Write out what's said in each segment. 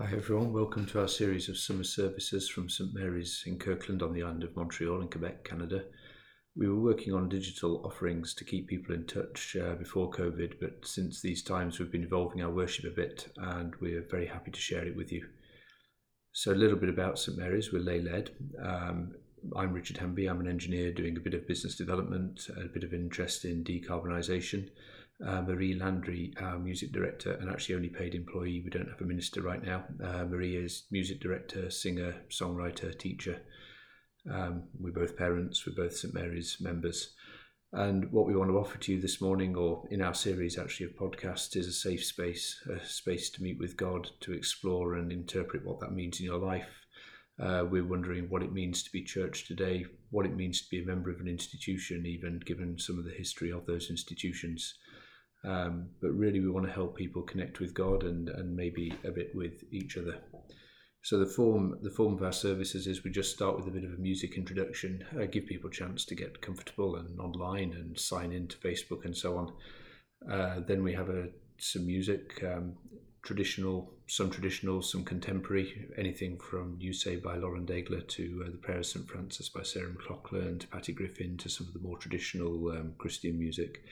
Hi everyone, welcome to our series of summer services from St Mary's in Kirkland on the island of Montreal in Quebec, Canada. We were working on digital offerings to keep people in touch uh, before COVID, but since these times we've been evolving our worship a bit and we're very happy to share it with you. So, a little bit about St Mary's, we're lay led. Um, I'm Richard Hamby, I'm an engineer doing a bit of business development, a bit of interest in decarbonisation uh, Marie Landry, our music director, and actually only paid employee. We don't have a minister right now. Uh, Marie is music director, singer, songwriter, teacher. Um, we're both parents, we're both St Mary's members. And what we want to offer to you this morning, or in our series actually of podcasts, is a safe space, a space to meet with God, to explore and interpret what that means in your life. Uh, we're wondering what it means to be church today, what it means to be a member of an institution, even given some of the history of those institutions. Um, but really, we want to help people connect with God and, and maybe a bit with each other. So the form the form of our services is we just start with a bit of a music introduction, uh, give people a chance to get comfortable and online and sign in to Facebook and so on. Uh, then we have a, some music, um, traditional, some traditional, some contemporary, anything from You Say by Lauren Daigle to uh, The Prayer of St Francis by Sarah McLachlan to Patty Griffin to some of the more traditional um, Christian music.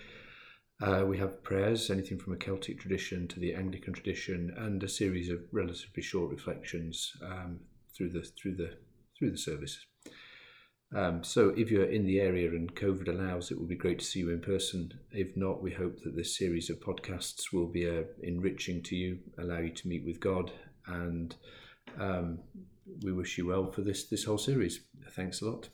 Uh, we have prayers, anything from a Celtic tradition to the Anglican tradition, and a series of relatively short reflections um, through the through the through the service. Um, so, if you're in the area and COVID allows, it will be great to see you in person. If not, we hope that this series of podcasts will be uh, enriching to you, allow you to meet with God, and um, we wish you well for this this whole series. Thanks a lot.